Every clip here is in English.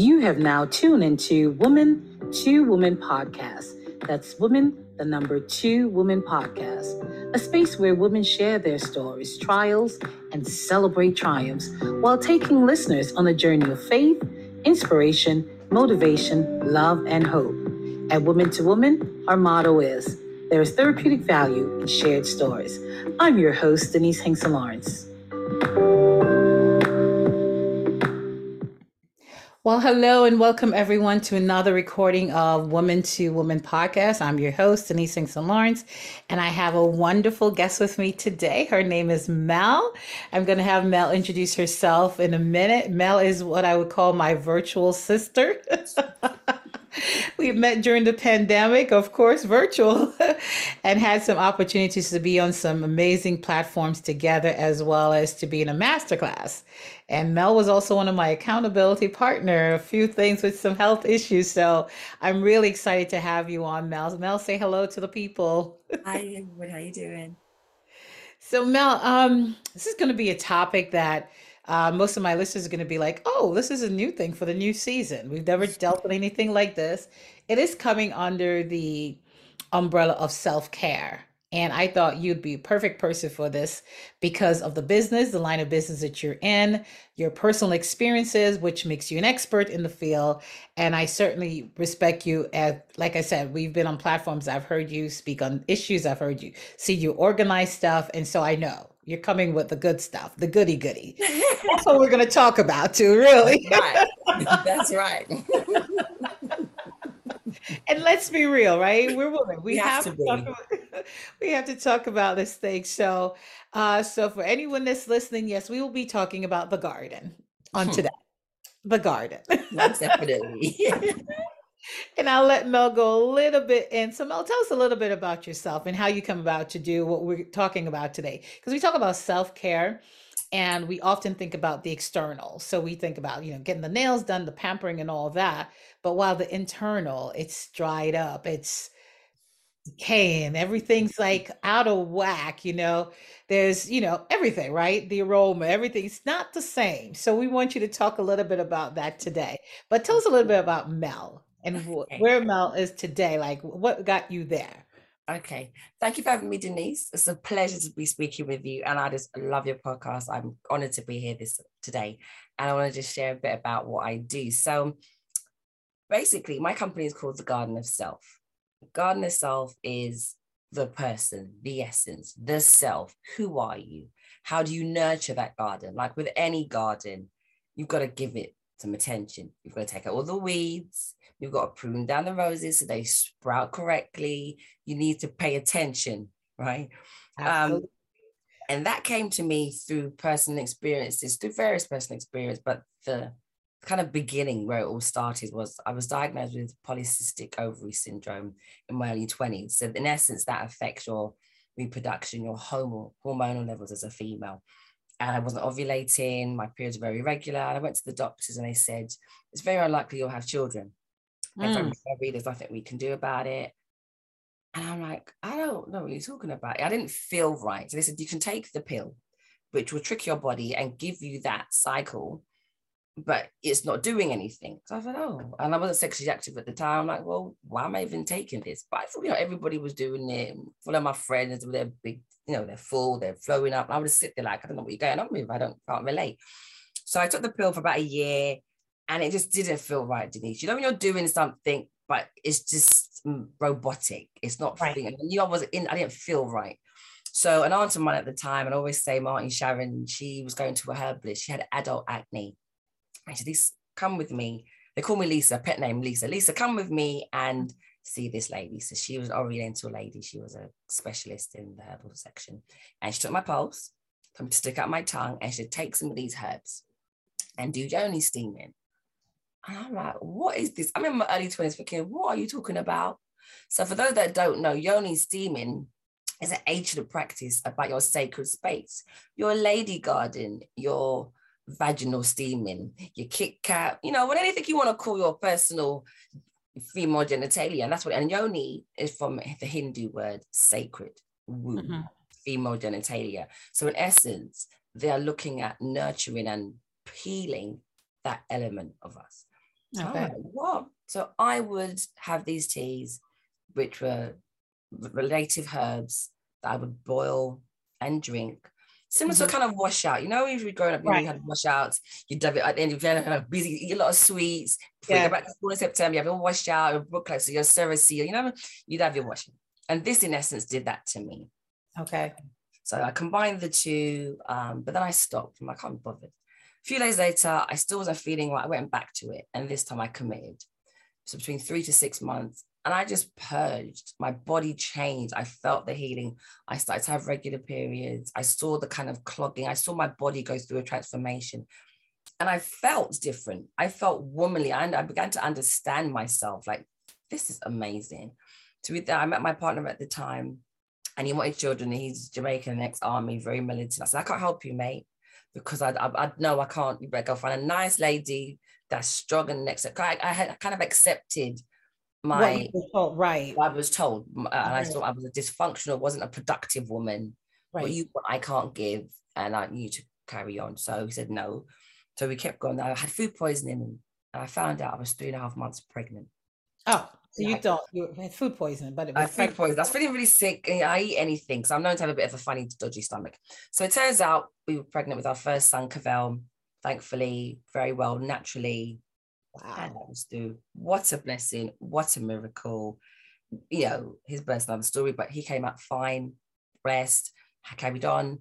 You have now tuned into Woman to Woman podcast. That's Woman, the number two Woman podcast, a space where women share their stories, trials, and celebrate triumphs while taking listeners on a journey of faith, inspiration, motivation, love, and hope. At Woman to Woman, our motto is there is therapeutic value in shared stories. I'm your host, Denise Hinkson Lawrence. Well, hello and welcome everyone to another recording of Woman to Woman podcast. I'm your host, Denise Hinkson Lawrence, and I have a wonderful guest with me today. Her name is Mel. I'm going to have Mel introduce herself in a minute. Mel is what I would call my virtual sister. we met during the pandemic, of course, virtual, and had some opportunities to be on some amazing platforms together, as well as to be in a masterclass. And Mel was also one of my accountability partner, a few things with some health issues. So I'm really excited to have you on, Mel. Mel, say hello to the people. Hi, what how you doing? So Mel, um, this is going to be a topic that uh, most of my listeners are going to be like, "Oh, this is a new thing for the new season. We've never dealt with anything like this." It is coming under the umbrella of self care. And I thought you'd be a perfect person for this because of the business, the line of business that you're in, your personal experiences, which makes you an expert in the field. And I certainly respect you. As, like I said, we've been on platforms. I've heard you speak on issues. I've heard you see you organize stuff. And so I know you're coming with the good stuff, the goody goody. That's what we're going to talk about too, really. right. That's right. and let's be real, right? We're women. We, We have have to talk about, we have to talk about this thing. So, uh, so for anyone that's listening, yes, we will be talking about the garden on today. The garden. Definitely. And I'll let Mel go a little bit in. So, Mel, tell us a little bit about yourself and how you come about to do what we're talking about today. Because we talk about self care and we often think about the external. So, we think about, you know, getting the nails done, the pampering, and all that. But while the internal, it's dried up, it's decaying, everything's like out of whack, you know, there's, you know, everything, right? The aroma, everything's not the same. So, we want you to talk a little bit about that today. But tell us a little bit about Mel and Okay. where Mel is today. Like, what got you there? Okay. Thank you for having me, Denise. It's a pleasure to be speaking with you. And I just love your podcast. I'm honored to be here this today. And I want to just share a bit about what I do. So basically, my company is called the Garden of Self. Garden of Self is the person, the essence, the self. Who are you? How do you nurture that garden? Like with any garden, you've got to give it some attention. You've got to take out all the weeds. You've got to prune down the roses so they sprout correctly. You need to pay attention, right? Um, and that came to me through personal experiences, through various personal experience. But the kind of beginning where it all started was I was diagnosed with polycystic ovary syndrome in my early 20s. So, in essence, that affects your reproduction, your hormonal, hormonal levels as a female. And I wasn't ovulating, my periods were very irregular. And I went to the doctors and they said, it's very unlikely you'll have children. And Mm. February, there's nothing we can do about it. And I'm like, I don't know what you're talking about. I didn't feel right. So they said, you can take the pill, which will trick your body and give you that cycle, but it's not doing anything. So I thought, oh, and I wasn't sexually active at the time. I'm like, well, why am I even taking this? But I thought, you know, everybody was doing it. One of my friends with their big, you know, they're full, they're flowing up. And I would just sit there like, I don't know what you're going on with. I don't can't relate. So I took the pill for about a year and it just didn't feel right, Denise. You know, when you're doing something, but it's just robotic, it's not Right. feeling, you know, I wasn't in, I didn't feel right. So an aunt of mine at the time, and I always say Martin Sharon, she was going to a herbalist. She had adult acne. I said, this come with me. They call me Lisa, pet name Lisa. Lisa, come with me and see this lady. So she was an oriental lady. She was a specialist in the herbal section. And she took my pulse, told me to stick out my tongue, and she said, take some of these herbs and do yoni steaming. And I'm like, what is this? I'm in my early 20s thinking, what are you talking about? So for those that don't know, yoni steaming is an ancient practice about your sacred space, your lady garden, your vaginal steaming, your Kit Kat, you know, what anything you want to call your personal female genitalia. And that's what, and yoni is from the Hindu word sacred, womb, Mhm. female genitalia. So in essence, they are looking at nurturing and healing that element of us. Okay. Like, what? So I would have these teas, which were relative herbs that I would boil and drink. Similar mm-hmm. to a kind of washout, you know, if you're growing up, you right. had washouts, you dub it at the end, you're kind of busy, eat a lot of sweets. Yeah. you go back to school in September, you have a washout, a book club, so you're Ceresil, you know, you'd have your washing. And this, in essence, did that to me. Okay. So I combined the two, um, but then I stopped. I'm like, I can't be bothered. A few days later, I still wasn't feeling right. I went back to it. And this time I committed. So between three to six months. And I just purged. My body changed. I felt the healing. I started to have regular periods. I saw the kind of clogging. I saw my body go through a transformation. And I felt different. I felt womanly. And I began to understand myself like, this is amazing. So with that, I met my partner at the time and he wanted children. He's Jamaican, ex-army, very militant. I said, I can't help you, mate because I, I, I know I can't. You better go find a nice lady that's strong and next. I, I had kind of accepted my told, right. I was told, uh, and I thought I was a dysfunctional, wasn't a productive woman. Right. What you what I can't give, and I need to carry on. So he said no. So we kept going. I had food poisoning, and I found out I was three and a half months pregnant. Oh, so you don't you had food poisoning, but it was food poisoning. I was feeling really sick. I eat anything, so I'm known to have a bit of a funny, dodgy stomach. So it turns out we were pregnant with our first son, Cavell. Thankfully, very well, naturally. Wow. And that was through what a blessing, what a miracle. You know, his birth's another story, but he came out fine, blessed, carried on.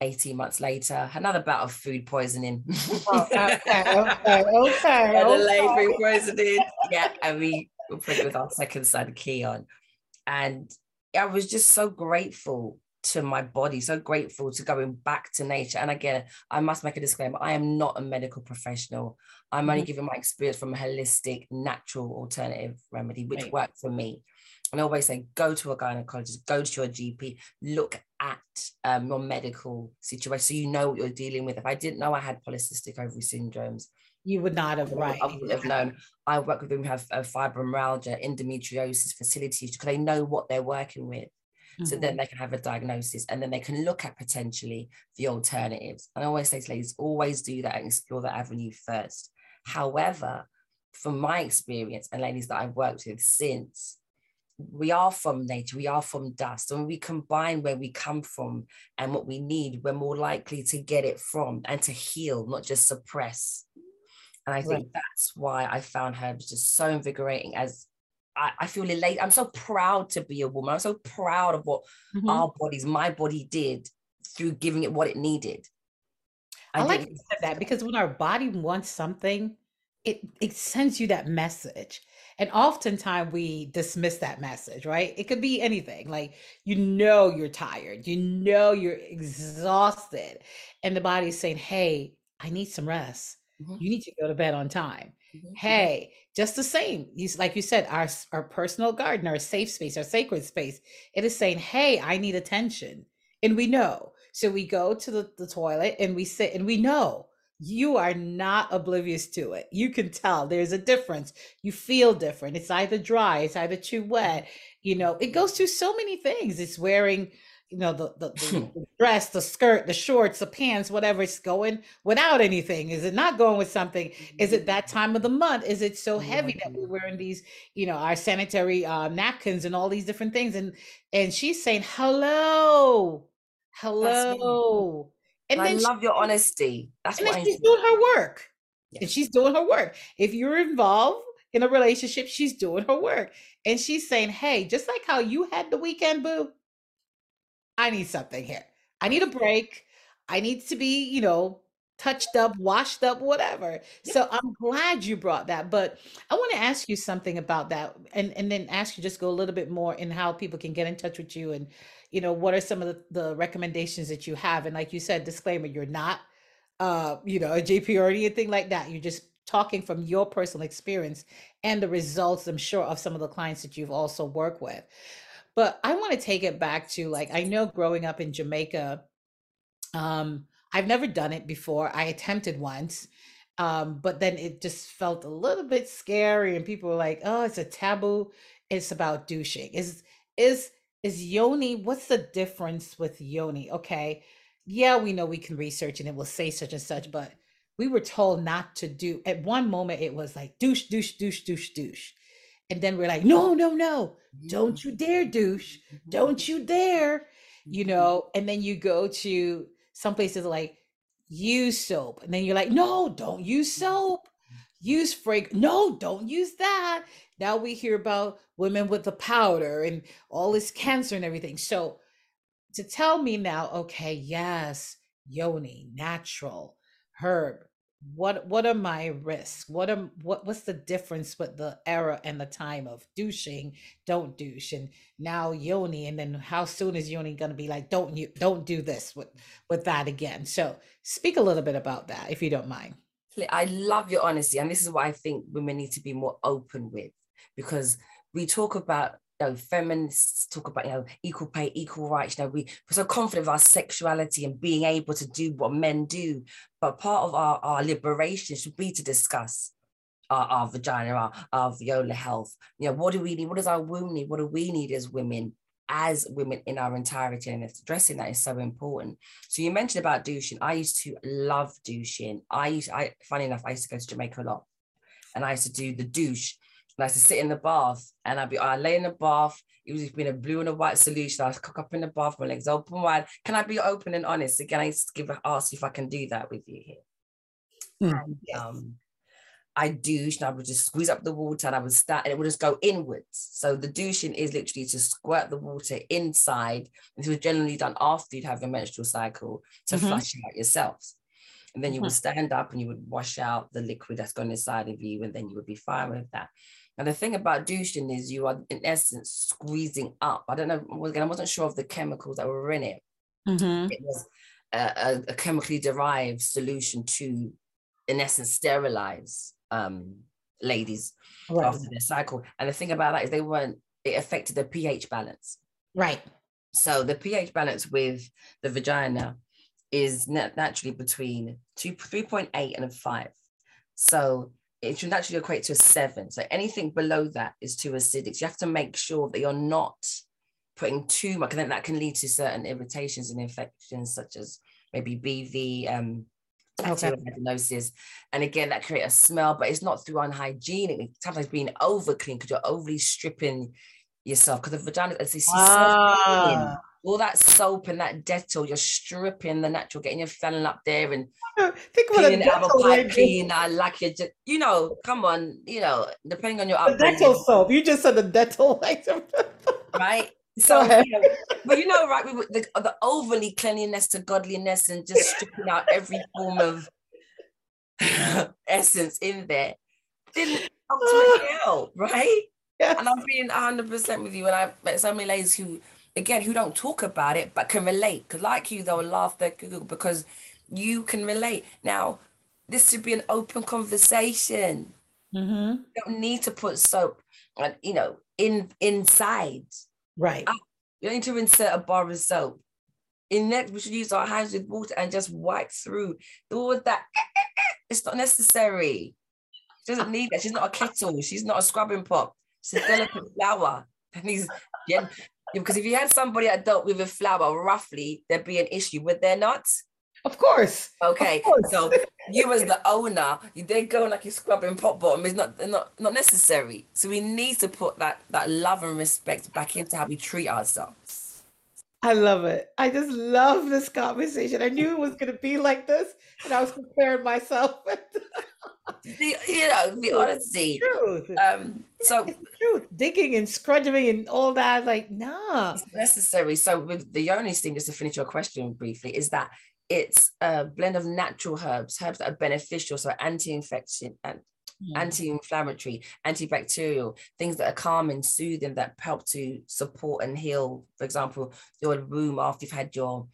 18 months later, another bout of food poisoning. oh, okay, okay, okay. okay. food poisoning. Yeah, and we with our second son, Keon. And I was just so grateful to my body, so grateful to going back to nature. And again, I must make a disclaimer I am not a medical professional. I'm mm-hmm. only giving my experience from a holistic, natural alternative remedy, which right. worked for me. And I always say, go to a gynecologist, go to your GP, look at um, your medical situation so you know what you're dealing with. If I didn't know I had polycystic ovary syndromes, you would not have, right? I would have known. I work with women who have uh, fibromyalgia, endometriosis, facilities because they know what they're working with. Mm-hmm. So then they can have a diagnosis and then they can look at potentially the alternatives. And I always say to ladies, always do that and explore that avenue first. However, from my experience and ladies that I've worked with since, we are from nature, we are from dust. And when we combine where we come from and what we need, we're more likely to get it from and to heal, not just suppress. And I think right. that's why I found her just so invigorating as I, I, feel elated. I'm so proud to be a woman. I'm so proud of what mm-hmm. our bodies, my body did through giving it what it needed. I, I like that because when our body wants something, it it sends you that message. And oftentimes we dismiss that message, right? It could be anything. Like you know you're tired, you know you're exhausted, and the body's saying, Hey, I need some rest. Mm-hmm. You need to go to bed on time. Mm-hmm. Hey, just the same. You, like you said, our, our personal garden, our safe space, our sacred space, it is saying, Hey, I need attention. And we know. So we go to the, the toilet and we sit and we know you are not oblivious to it. You can tell there's a difference. You feel different. It's either dry, it's either too wet. You know, it goes through so many things. It's wearing you know the, the, the, dress the skirt the shorts the pants whatever it's going without anything. Is it not going with something? Is it that time of the month? Is it so heavy that we're wearing these you know our sanitary uh, napkins and all these different things? And and she's saying hello hello. And i love she, your honesty. That's and she's doing her work. Yeah. and she's doing her work. If you're involved in a relationship she's doing her work. And she's saying hey just like how you had the weekend boo I need something here. I need a break. I need to be, you know, touched up, washed up, whatever. So I'm glad you brought that. But I want to ask you something about that and, and then ask you just go a little bit more in how people can get in touch with you and, you know, what are some of the, the recommendations that you have? And like you said, disclaimer, you're not uh, you know, a GP or anything like that. You're just talking from your personal experience and the results, I'm sure, of some of the clients that you've also worked with. But I want to take it back to like I know growing up in Jamaica, um, I've never done it before. I attempted once, um, but then it just felt a little bit scary, and people were like, "Oh, it's a taboo. It's about douching." Is is is yoni? What's the difference with yoni? Okay, yeah, we know we can research and it will say such and such, but we were told not to do at one moment it was like douche douche douche douche douche and then we're like no no no. Don't you dare douche. Mm-hmm. Don't you dare. You mm-hmm. know and then you go to some places like use soap. And then you're like no don't use soap. Use frag no don't use that. Now we hear about women with the powder and all this cancer and everything. So to tell me now okay yes yoni natural herb what what are my risks? What am what what's the difference with the era and the time of douching don't douche and now yoni and then how soon is yoni going to be like don't you don't do this with with that again? So speak a little bit about that if you don't mind. I love your honesty and this is what i think women need to be more open with because we talk about know, feminists talk about you know equal pay, equal rights. You know, we, we're so confident of our sexuality and being able to do what men do. But part of our, our liberation should be to discuss our, our vagina, our, our vulva health. You know, what do we need? What does our womb need? What do we need as women? As women in our entirety, and addressing that is so important. So you mentioned about douching. I used to love douching. I used, I funny enough, I used to go to Jamaica a lot, and I used to do the douche I used to sit in the bath and I'd be, I lay in the bath. It was been a blue and a white solution. I was cook up in the bath, my legs open wide. Can I be open and honest? Again, I used to give ask if I can do that with you here. Mm. And, um, I douche and I would just squeeze up the water and I would start and it would just go inwards. So the douching is literally to squirt the water inside. This was generally done after you'd have your menstrual cycle to mm-hmm. flush out yourselves. And then you mm-hmm. would stand up and you would wash out the liquid that's gone inside of you, and then you would be fine with that. And the thing about douching is you are in essence squeezing up. I don't know, again, I wasn't sure of the chemicals that were in it. Mm-hmm. It was a, a, chemically derived solution to, in essence, sterilize um, ladies right. after their cycle. And the thing about that is they weren't, it affected the pH balance. Right. So the pH balance with the vagina is naturally between two, 3.8 and a 5. So it should actually equate to a seven. So anything below that is too acidic. So you have to make sure that you're not putting too much, and then that can lead to certain irritations and infections, such as maybe BV, um, okay. And again, that create a smell, but it's not through unhygienic. Sometimes being over clean because you're overly stripping yourself. Because the vagina, as they see, ah all that soap and that Dettol, you're stripping the natural, getting your felon up there and think about out a pipe cleaner, like you just, you know, come on, you know, depending on your the Dettol soap. You just said the Dettol item, right? So, you know, but you know, right, we, the, the overly cleanliness to godliness and just stripping out every form of essence in there didn't help, right? Yeah. And I'm being 100% with you. And I've met so many ladies who again who don't talk about it but can relate. Because like you they'll laugh their Google because you can relate. Now this should be an open conversation. Mm-hmm. you don't need to put soap and you know in inside. Right. Ah, you don't need to insert a bar of soap. In next we should use our hands with water and just wipe through. All that it's not necessary. She doesn't need that. She's not a kettle. She's not a scrubbing pot. She's a delicate flower. That needs because if you had somebody that dealt with a flower roughly, there'd be an issue, would there not? Of course. Okay. Of course. So you as the owner, you then go like you're scrubbing pot bottom is not not not necessary. So we need to put that that love and respect back into how we treat ourselves. I love it. I just love this conversation. I knew it was going to be like this, and I was preparing myself. the you know the honesty. Truth. Um, so truth, digging and scrunching and all that, like nah, it's necessary. So with the only thing, just to finish your question briefly, is that it's a blend of natural herbs, herbs that are beneficial, so anti-infection and mm. anti-inflammatory, antibacterial, things that are calming, soothing, that help to support and heal. For example, your womb after you've had your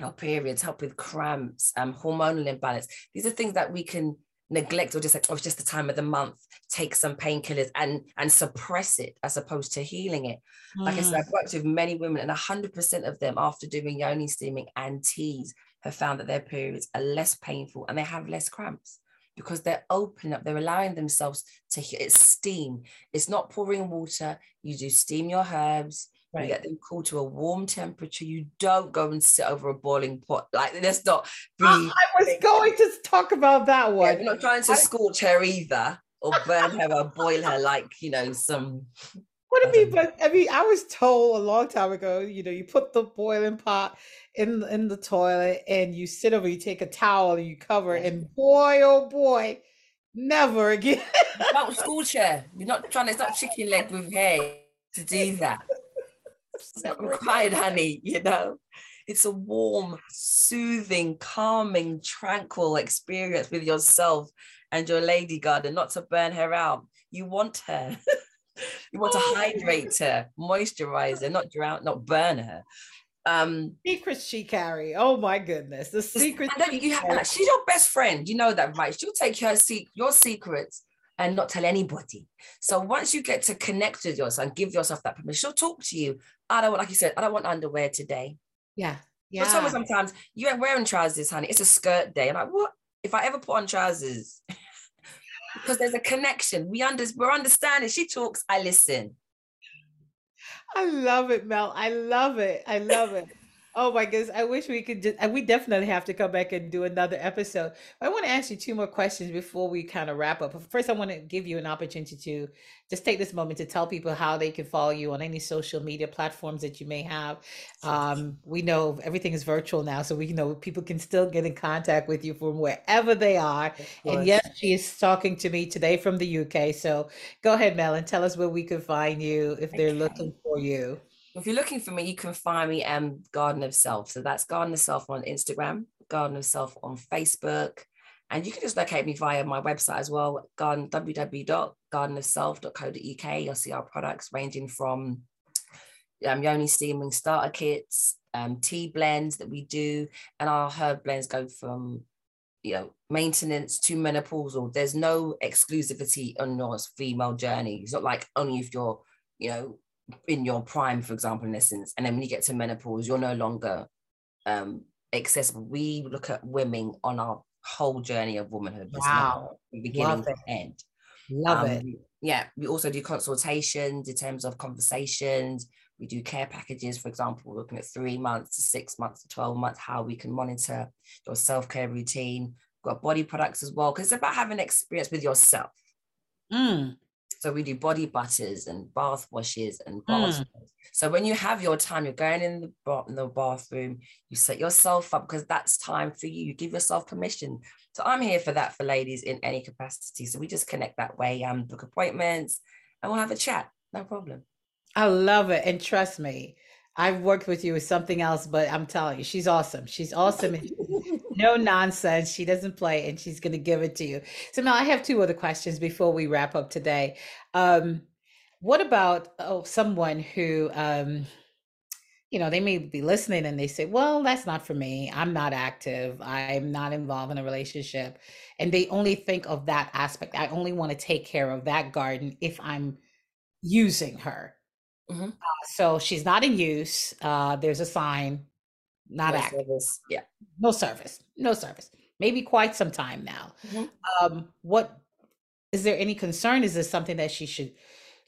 your periods, help with cramps, um, hormonal imbalance. These are things that we can neglect or just like, oh, it's just the time of the month, take some painkillers and and suppress it as opposed to healing it. Mm. Like I said, I've mm. worked with many women, and 100% of them, after doing yoni steaming and teas, have found that their periods are less painful and they have less cramps because they're opening up, they're allowing themselves to. It's steam, it's not pouring water. You do steam your herbs, Right. You get them cool to a warm temperature. You don't go and sit over a boiling pot. Like let's not be. I, I was going to talk about that one. Yeah, you're not trying to I, scorch her either or burn her or boil her like you know some. What do you mean? But I mean, I was told a long time ago. You know, you put the boiling pot in in the toilet and you sit over. You take a towel and you cover it, and boy, oh boy, never again. not school chair. You're not trying. It's not chicken leg with hair to do that. Required, honey. You know. It's a warm, soothing, calming, tranquil experience with yourself and your lady garden, not to burn her out. You want her. you want to oh. hydrate her, moisturize her, not drown, not burn her. Um, secrets she carry. Oh my goodness, the secrets. She you have, she's your best friend. You know that, right? She'll take her se- your secrets and not tell anybody. So once you get to connect with yourself and give yourself that permission, she'll talk to you. I don't want, like you said, I don't want underwear today. Yeah. Yeah. Sometimes you ain't wearing trousers, honey. It's a skirt day. I'm like, what? If I ever put on trousers, because there's a connection. We under we're understanding. She talks, I listen. I love it, Mel. I love it. I love it. Oh my goodness. I wish we could just, we definitely have to come back and do another episode. I want to ask you two more questions before we kind of wrap up. First, I want to give you an opportunity to just take this moment to tell people how they can follow you on any social media platforms that you may have. Um, we know everything is virtual now, so we know people can still get in contact with you from wherever they are. And yes, she is talking to me today from the UK. So go ahead, Mel, and tell us where we can find you if they're okay. looking for you. If you're looking for me, you can find me um Garden of Self. So that's Garden of Self on Instagram, Garden of Self on Facebook. And you can just locate me via my website as well, garden, www.gardenofself.co.uk. You'll see our products ranging from um, yoni steaming starter kits, um, tea blends that we do, and our herb blends go from you know maintenance to menopausal. There's no exclusivity on your female journey. It's not like only if you're you know in your prime, for example, in essence, and then when you get to menopause, you're no longer um, accessible. We look at women on our whole journey of womanhood. Wow. Beginning Love to end. Love um, it. Yeah. We also do consultations in terms of conversations. We do care packages, for example, looking at three months to six months to 12 months, how we can monitor your self-care routine. We've got body products as well, because it's about having experience with yourself. Mm. So we do body butters and bath washes and bath. Mm. So when you have your time, you're going in the, in the bathroom, you set yourself up because that's time for you. You give yourself permission. So I'm here for that for ladies in any capacity. So we just connect that way, um, book appointments, and we'll have a chat. No problem. I love it. And trust me, I've worked with you with something else, but I'm telling you, she's awesome. She's awesome. no nonsense. She doesn't play and she's going to give it to you. So now I have two other questions before we wrap up today. Um, what about oh, someone who, um, you know, they may be listening and they say, well, that's not for me. I'm not active. I'm not involved in a relationship. And they only think of that aspect. I only want to take care of that garden if I'm using her. Mm-hmm. Uh, so she's not in use. Uh, there's a sign not no active. Service. Yeah. No service. No service. Maybe quite some time now. Mm-hmm. Um, what is there any concern? Is this something that she should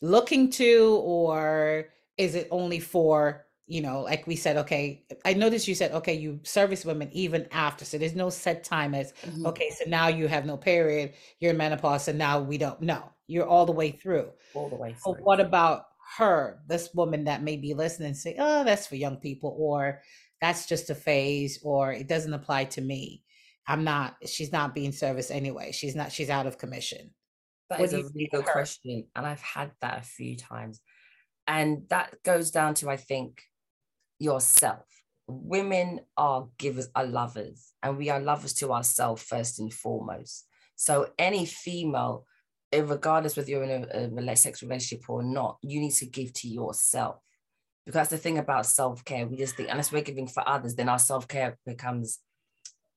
looking to, or is it only for you know, like we said, okay, I noticed you said, okay, you service women even after. So there's no set time as, mm-hmm. okay, so now you have no period, you're in menopause, and now we don't. know. you're all the way through. All the way through. But what about her, this woman that may be listening, say, oh, that's for young people, or that's just a phase or it doesn't apply to me. I'm not she's not being serviced anyway. She's not she's out of commission. That what is a really good question and i've had that a few times and that goes down to i think yourself. Women are givers are lovers and we are lovers to ourselves first and foremost. So any female regardless whether you're in a, a sex relationship or not you need to give to yourself because the thing about self-care. We just think unless we're giving for others then our self-care becomes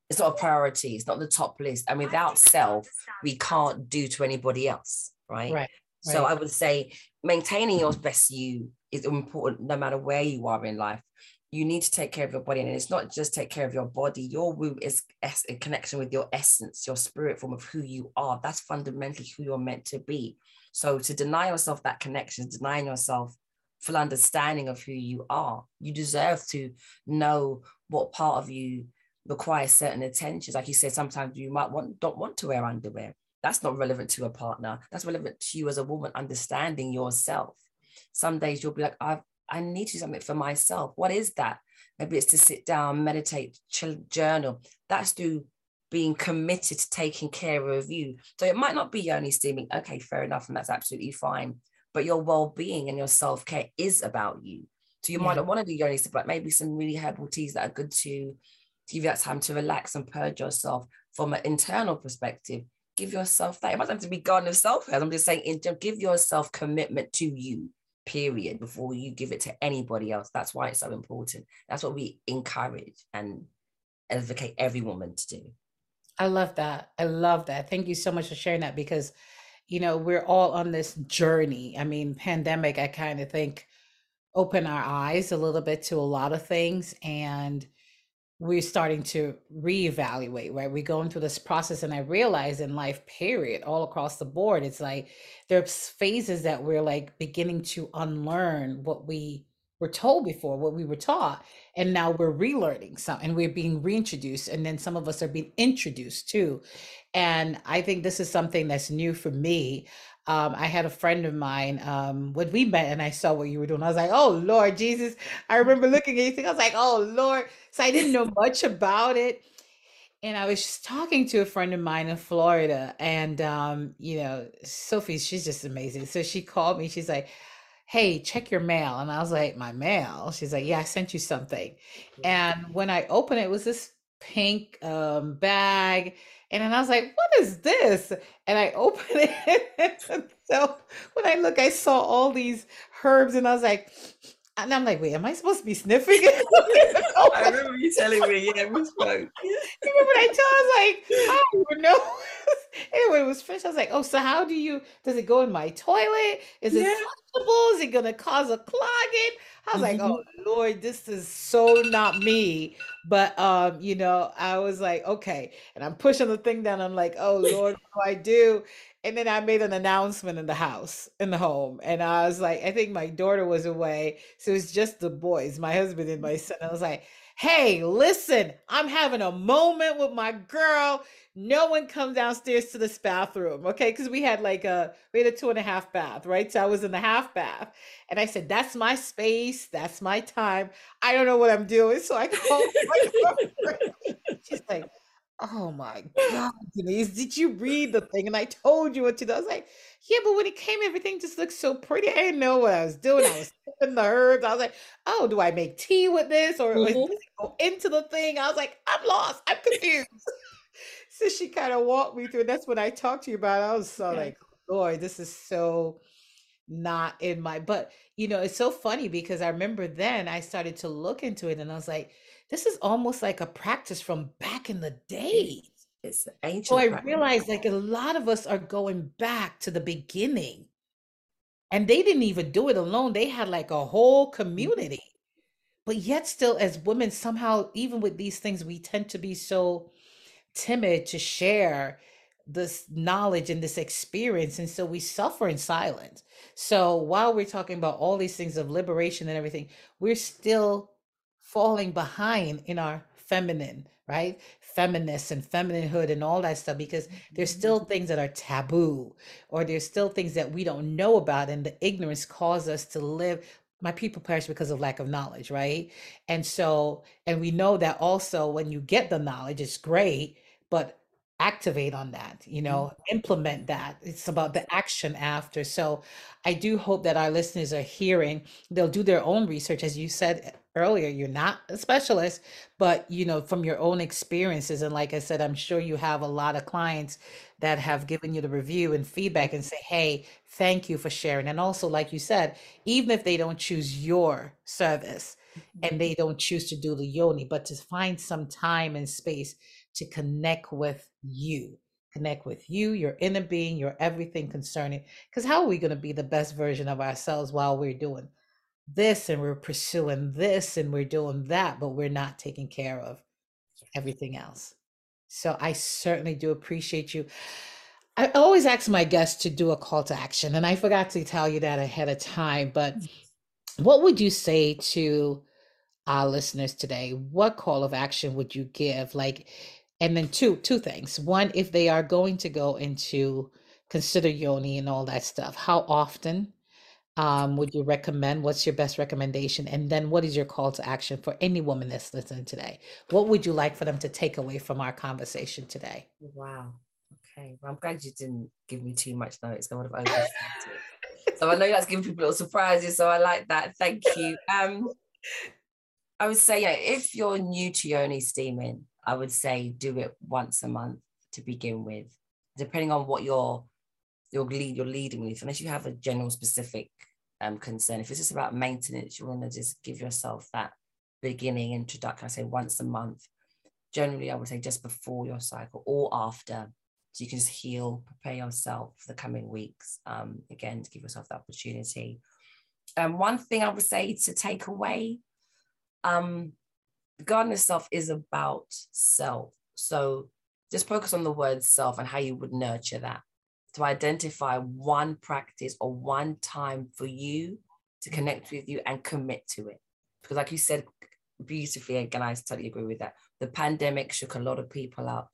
it's not a priority. It's not the top list. And without self we can't do to anybody else right, right. so i would say maintaining your best you is important no matter where you are in life. You need to take care of your body. And it's not just take care of your body. Your womb is a connection with your essence your spirit form of who you are. That's fundamentally who you're meant to be. So to deny yourself that connection denying yourself full understanding of who you are. You deserve to know what part of you requires certain attentions. Like you said, sometimes you might want don't want to wear underwear. That's not relevant to a partner. That's relevant to you as a woman, understanding yourself. Some days you'll be like, I I need to do something for myself. What is that? Maybe it's to sit down, meditate, chill, journal. That's through being committed to taking care of you. So it might not be only steaming. Okay, fair enough, and that's absolutely fine. But your well-being and your self-care is about you. So you yeah. might not want to do yoni steam, but maybe some really herbal teas that are good to give you that time to relax and purge yourself from an internal perspective. Give yourself that. It might have to be garden of self-care. I'm just saying, give yourself commitment to you period before you give it to anybody else that's why it's so important that's what we encourage and advocate every woman to do I love that. I love that. Thank you so much for sharing that because, you know, we're all on this journey. I mean, pandemic, I kind of think open our eyes a little bit to a lot of things and we're starting to reevaluate, right? We're going through this process and I realize in life, period, all across the board, it's like there's phases that we're like beginning to unlearn what we were told before, what we were taught, and now we're relearning some and we're being reintroduced, and then some of us are being introduced too. And I think this is something that's new for me. Um, I had a friend of mine um, when we met, and I saw what you were doing. I was like, "Oh Lord Jesus!" I remember looking at you. I was like, "Oh Lord!" So I didn't know much about it, and I was just talking to a friend of mine in Florida, and um, you know, Sophie, she's just amazing. So she called me. She's like, hey, check your mail. And I was like, my mail? She's like, yeah, I sent you something. And when I opened it, it was this pink um, bag. And then I was like, what is this? And I opened it. so when I look, I saw all these herbs and I was like, and I'm like, wait, am I supposed to be sniffing it? I remember you telling me, yeah, we spoke. You remember I told I was like, I don't know. anyway, it was fresh. I was like, oh, so how do you, does it go in my toilet? Is it yeah. flushable? Is it going to cause a clogging? I was mm-hmm. like, oh, Lord, this is so not me. But, um, you know, I was like, okay. And I'm pushing the thing down. I'm like, oh, Lord, what do I do? And then I made an announcement in the house, in the home. And I was like, I think my daughter was away. So it was just the boys, my husband and my son. I was like, hey, listen, I'm having a moment with my girl. No one come downstairs to this bathroom, okay? Because we had like a we had a two and a half bath, right? So I was in the half bath, and I said, "That's my space. That's my time. I don't know what I'm doing." So I called my She's like, Oh my God, Denise, did you read the thing? And I told you what to do. I was like, yeah, but when it came, everything just looked so pretty. I didn't know what I was doing. I was sipping the herbs. I was like, oh, do I make tea with this or mm-hmm. go into the thing? I was like, I'm lost. I'm confused. so she kind of walked me through. And that's when I talked to you about it. I was so like, Lord, this is so not in my, but you know, it's so funny because I remember then I started to look into it and I was like, this is almost like a practice from back in the day. It's ancient. So I realized like a lot of us are going back to the beginning. And they didn't even do it alone. They had like a whole mm-hmm. community. But yet still as women somehow even with these things we tend to be so timid to share this knowledge and this experience and so we suffer in silence. So while we're talking about all these things of liberation and everything, we're still falling behind in our feminine, right? Feminists and femininehood and all that stuff because there's mm-hmm. still things that are taboo or there's still things that we don't know about and the ignorance causes us to live my people perish because of lack of knowledge right and so and we know that also when you get the knowledge it's great but activate on that you know mm-hmm. implement that it's about the action after so i do hope that our listeners are hearing they'll do their own research as you said earlier you're not a specialist but you know from your own experiences and like i said i'm sure you have a lot of clients that have given you the review and feedback and say hey thank you for sharing and also like you said even if they don't choose your service mm-hmm. and they don't choose to do the yoni but to find some time and space to connect with you connect with you your inner being your everything concerning because how are we going to be the best version of ourselves while we're doing this and we're pursuing this and we're doing that but we're not taking care of everything else so i certainly do appreciate you i always ask my guests to do a call to action and i forgot to tell you that ahead of time but mm-hmm. what would you say to our listeners today? What call of action would you give? Like, and then two two things. One, if they are going to go into consider yoni and all that stuff, how often um, would you recommend? What's your best recommendation? And then what is your call to action for any woman that's listening today? What would you like for them to take away from our conversation today? Wow. Okay. Well, I'm glad you didn't give me too much notes. I would have overshot so I know that's giving people little surprises. So I like that. Thank you. Um, I would say, yeah, if you're new to yoni steaming, I would say do it once a month to begin with, depending on what your your lead you're leading with. Unless you have a general specific um, concern, if it's just about maintenance, you want to just give yourself that beginning introduction. I say once a month. Generally, I would say just before your cycle or after, so you can just heal, prepare yourself for the coming weeks. Um, again, to give yourself the opportunity. Um, one thing I would say to take away um, garden itself is about self. So just focus on the word self and how you would nurture that to identify one practice or one time for you to mm-hmm. connect with you and commit to it. Because, like you said beautifully, again, I totally agree with that. The pandemic shook a lot of people up.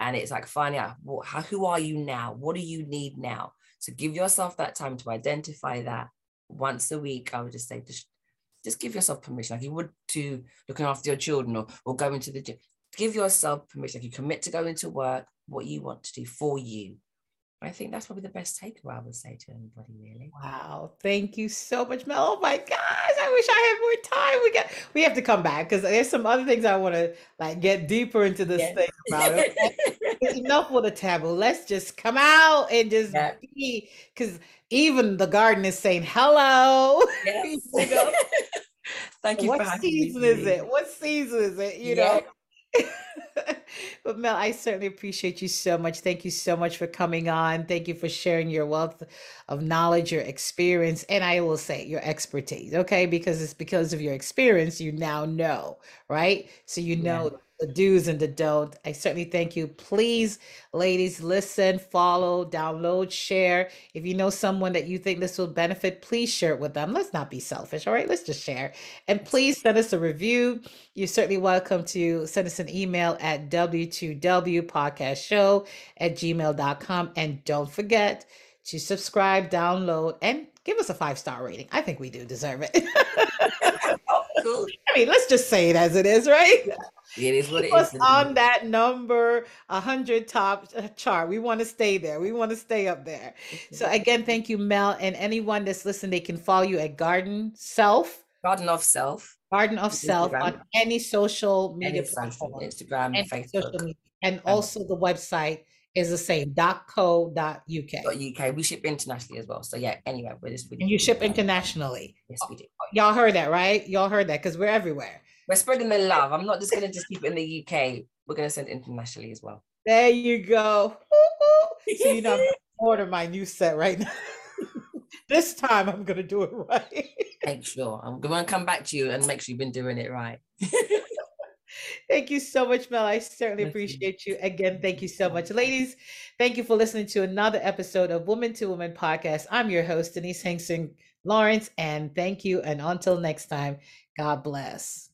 And it's like finding out what, how, who are you now? What do you need now? So give yourself that time to identify that once a week. I would just say, just just give yourself permission, like you would to looking after your children or, or going to the gym. Give yourself permission, like you commit to going to work, what you want to do for you. I think that's probably the best takeaway I would say to anybody, really. Wow. Thank you so much, Mel. Oh my gosh. I wish I had more time. We got we have to come back because there's some other things I want to like get deeper into this thing about. It. enough with a taboo. Let's just come out and just yeah. be because even the garden is saying hello. Yes. you know? Thank you. What season me. is it? What season is it? You yeah. know. But Mel, I certainly appreciate you so much. Thank you so much for coming on. Thank you for sharing your wealth of knowledge, your experience, and I will say your expertise. Okay, because it's because of your experience you now know, right? So you know yeah do's and the don't. I certainly thank you. Please, ladies, listen, follow, download, share. If you know someone that you think this will benefit, please share it with them. Let's not be selfish, all right? Let's just share. And please send us a review. You're certainly welcome to send us an email at w2wpodcastshow at gmail.com. And don't forget to subscribe, download, and give us a five star rating. I think we do deserve it. cool. I mean, let's just say it as it is, right? It is what it is. on that number 100 top uh, chart. We want to stay there. We want to stay up there. So again, thank you, Mel. And anyone that's listening, they can follow you at Garden Self. Garden of Self. Garden of Self on any social media any platform. Instagram, and Facebook. And also the website is the same .co.uk. .uk. Uk we ship internationally as well. So yeah, anyway, we're just and you ship internationally. Yes, we do. Y'all heard that, right? Y'all heard that because we're everywhere. We're spreading the love. I'm not just gonna just keep it in the UK. We're gonna send internationally as well. There you go. so you know, order my new set right now. this time I'm gonna do it right. Make sure. I'm gonna come back to you and make sure you've been doing it right. Thank you so much, Mel. I certainly appreciate you. Again, thank you so much. Ladies, thank you for listening to another episode of Woman to Woman podcast. I'm your host, Denise Hinkson Lawrence, and thank you. And until next time, God bless.